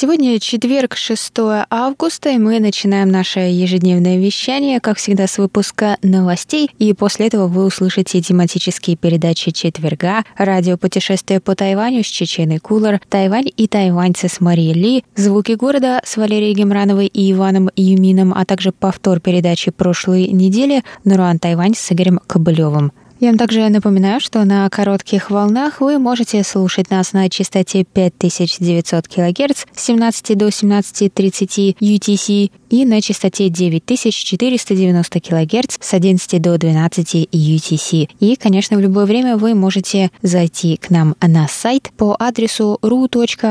Сегодня четверг, 6 августа, и мы начинаем наше ежедневное вещание, как всегда, с выпуска новостей, и после этого вы услышите тематические передачи четверга, радиопутешествие по Тайваню с Чеченой Кулар, Тайвань и тайваньцы с Марией Ли, звуки города с Валерией Гемрановой и Иваном Юмином, а также повтор передачи прошлой недели Нуруан Тайвань с Игорем Кобылевым. Я вам также напоминаю, что на коротких волнах вы можете слушать нас на частоте 5900 кГц с 17 до 17.30 UTC и на частоте 9490 кГц с 11 до 12 UTC. И, конечно, в любое время вы можете зайти к нам на сайт по адресу ru.rti.org.tw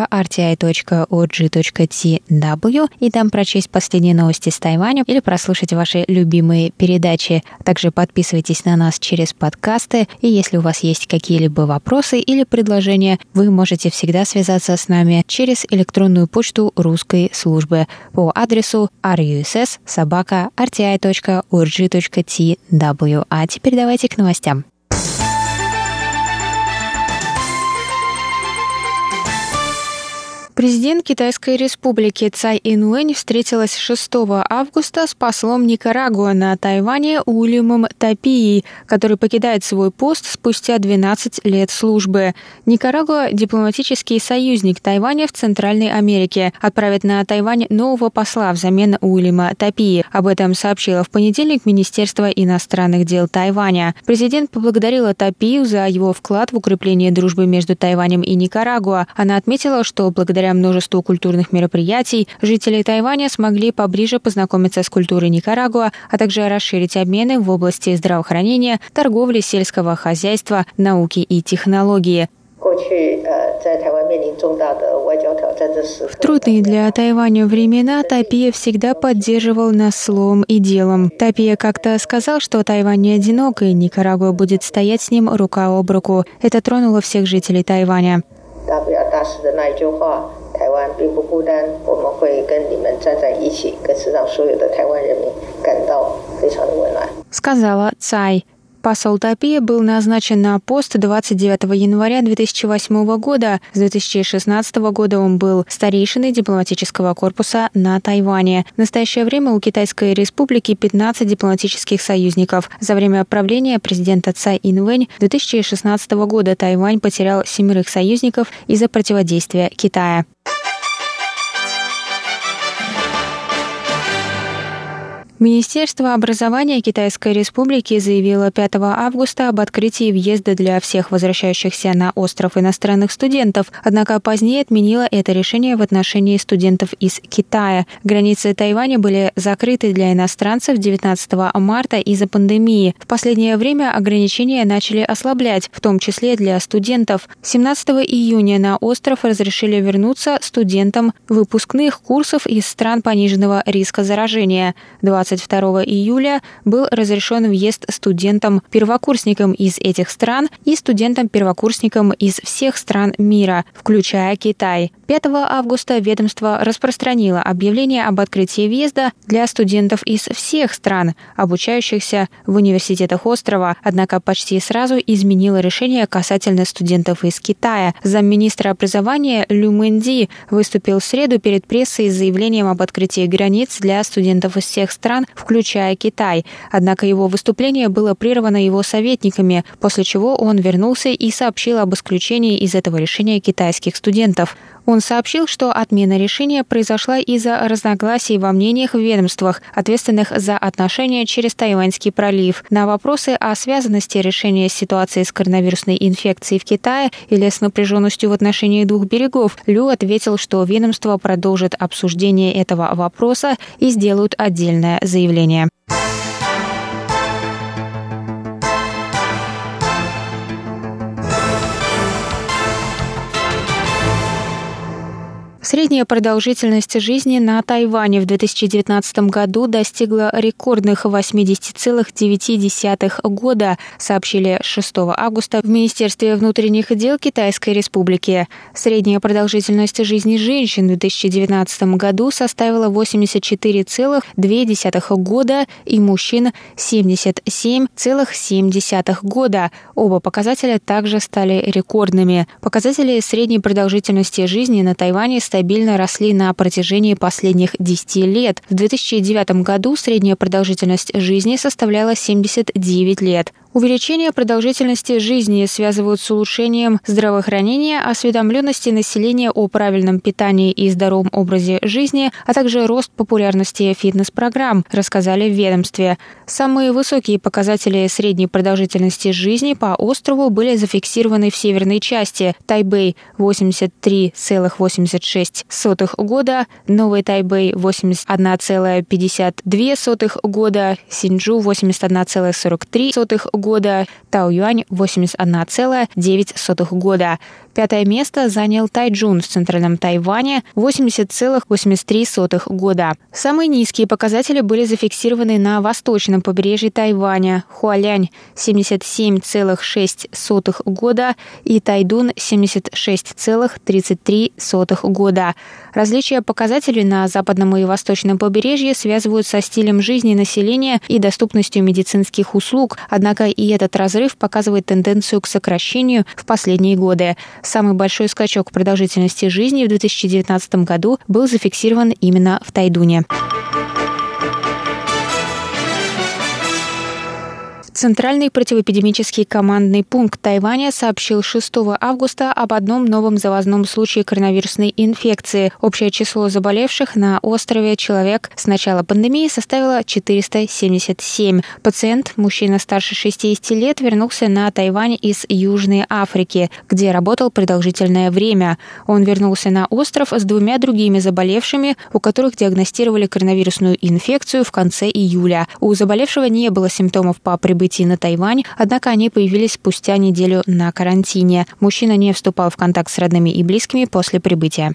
и там прочесть последние новости с Тайваня или прослушать ваши любимые передачи. Также подписывайтесь на нас через подкасты, и если у вас есть какие-либо вопросы или предложения, вы можете всегда связаться с нами через электронную почту русской службы по адресу russ собака rti.org.tw. А теперь давайте к новостям. Президент Китайской республики Цай Инуэнь встретилась 6 августа с послом Никарагуа на Тайване Уильямом Тапией, который покидает свой пост спустя 12 лет службы. Никарагуа – дипломатический союзник Тайваня в Центральной Америке, отправит на Тайвань нового посла взамен Уильяма Тапии. Об этом сообщило в понедельник Министерство иностранных дел Тайваня. Президент поблагодарила Тапию за его вклад в укрепление дружбы между Тайванем и Никарагуа. Она отметила, что благодаря Благодаря множеству культурных мероприятий жители Тайваня смогли поближе познакомиться с культурой Никарагуа, а также расширить обмены в области здравоохранения, торговли, сельского хозяйства, науки и технологии. В трудные для Тайваня времена Тапия всегда поддерживал нас словом и делом. Тапия как-то сказал, что Тайвань не одинок, и Никарагуа будет стоять с ним рука об руку. Это тронуло всех жителей Тайваня. 大不了大使的那一句话：“ 台湾并不孤单，我们会跟你们站在一起，更是让所有的台湾人民感到非常的温暖。” сказала Цай. Посол Тапия был назначен на пост 29 января 2008 года. С 2016 года он был старейшиной дипломатического корпуса на Тайване. В настоящее время у Китайской республики 15 дипломатических союзников. За время правления президента Цай Инвэнь 2016 года Тайвань потерял семерых союзников из-за противодействия Китая. Министерство образования Китайской Республики заявило 5 августа об открытии въезда для всех возвращающихся на остров иностранных студентов, однако позднее отменило это решение в отношении студентов из Китая. Границы Тайваня были закрыты для иностранцев 19 марта из-за пандемии. В последнее время ограничения начали ослаблять, в том числе для студентов. 17 июня на остров разрешили вернуться студентам выпускных курсов из стран пониженного риска заражения. 20 22 июля был разрешен въезд студентам-первокурсникам из этих стран и студентам-первокурсникам из всех стран мира, включая Китай. 5 августа ведомство распространило объявление об открытии въезда для студентов из всех стран, обучающихся в университетах острова, однако почти сразу изменило решение касательно студентов из Китая. Замминистра образования Лю Мэнди выступил в среду перед прессой с заявлением об открытии границ для студентов из всех стран стран, включая Китай. Однако его выступление было прервано его советниками, после чего он вернулся и сообщил об исключении из этого решения китайских студентов. Он сообщил, что отмена решения произошла из-за разногласий во мнениях в ведомствах, ответственных за отношения через Тайваньский пролив. На вопросы о связанности решения ситуации с коронавирусной инфекцией в Китае или с напряженностью в отношении двух берегов, Лю ответил, что ведомство продолжит обсуждение этого вопроса и сделают отдельное заявление. Средняя продолжительность жизни на Тайване в 2019 году достигла рекордных 80,9 года, сообщили 6 августа в Министерстве внутренних дел Китайской Республики. Средняя продолжительность жизни женщин в 2019 году составила 84,2 года и мужчин 77,7 года. Оба показателя также стали рекордными. Показатели средней продолжительности жизни на Тайване стабильно росли на протяжении последних 10 лет. В 2009 году средняя продолжительность жизни составляла 79 лет. Увеличение продолжительности жизни связывают с улучшением здравоохранения, осведомленности населения о правильном питании и здоровом образе жизни, а также рост популярности фитнес-программ, рассказали в ведомстве. Самые высокие показатели средней продолжительности жизни по острову были зафиксированы в северной части – Тайбэй – 83,86 года, Новый Тайбэй – 81,52 года, Синджу – 81,43 года, Тау-Юань 81,9 года. Пятое место занял Тайджун в центральном Тайване 80,83 года. Самые низкие показатели были зафиксированы на восточном побережье Тайваня, Хуалянь 77,6 года и Тайдун 76,33 года. Различия показателей на западном и восточном побережье связывают со стилем жизни населения и доступностью медицинских услуг, однако и этот разрыв показывает тенденцию к сокращению в последние годы. Самый большой скачок продолжительности жизни в 2019 году был зафиксирован именно в Тайдуне. Центральный противоэпидемический командный пункт Тайваня сообщил 6 августа об одном новом завозном случае коронавирусной инфекции. Общее число заболевших на острове человек с начала пандемии составило 477. Пациент, мужчина старше 60 лет, вернулся на Тайвань из Южной Африки, где работал продолжительное время. Он вернулся на остров с двумя другими заболевшими, у которых диагностировали коронавирусную инфекцию в конце июля. У заболевшего не было симптомов по прибытию прибытии на Тайвань, однако они появились спустя неделю на карантине. Мужчина не вступал в контакт с родными и близкими после прибытия.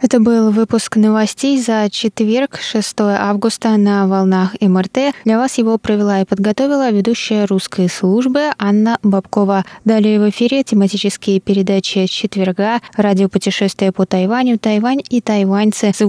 Это был выпуск новостей за четверг, 6 августа на волнах МРТ. Для вас его провела и подготовила ведущая русской службы Анна Бабкова. Далее в эфире тематические передачи четверга, радиопутешествия по Тайваню, Тайвань и тайваньцы.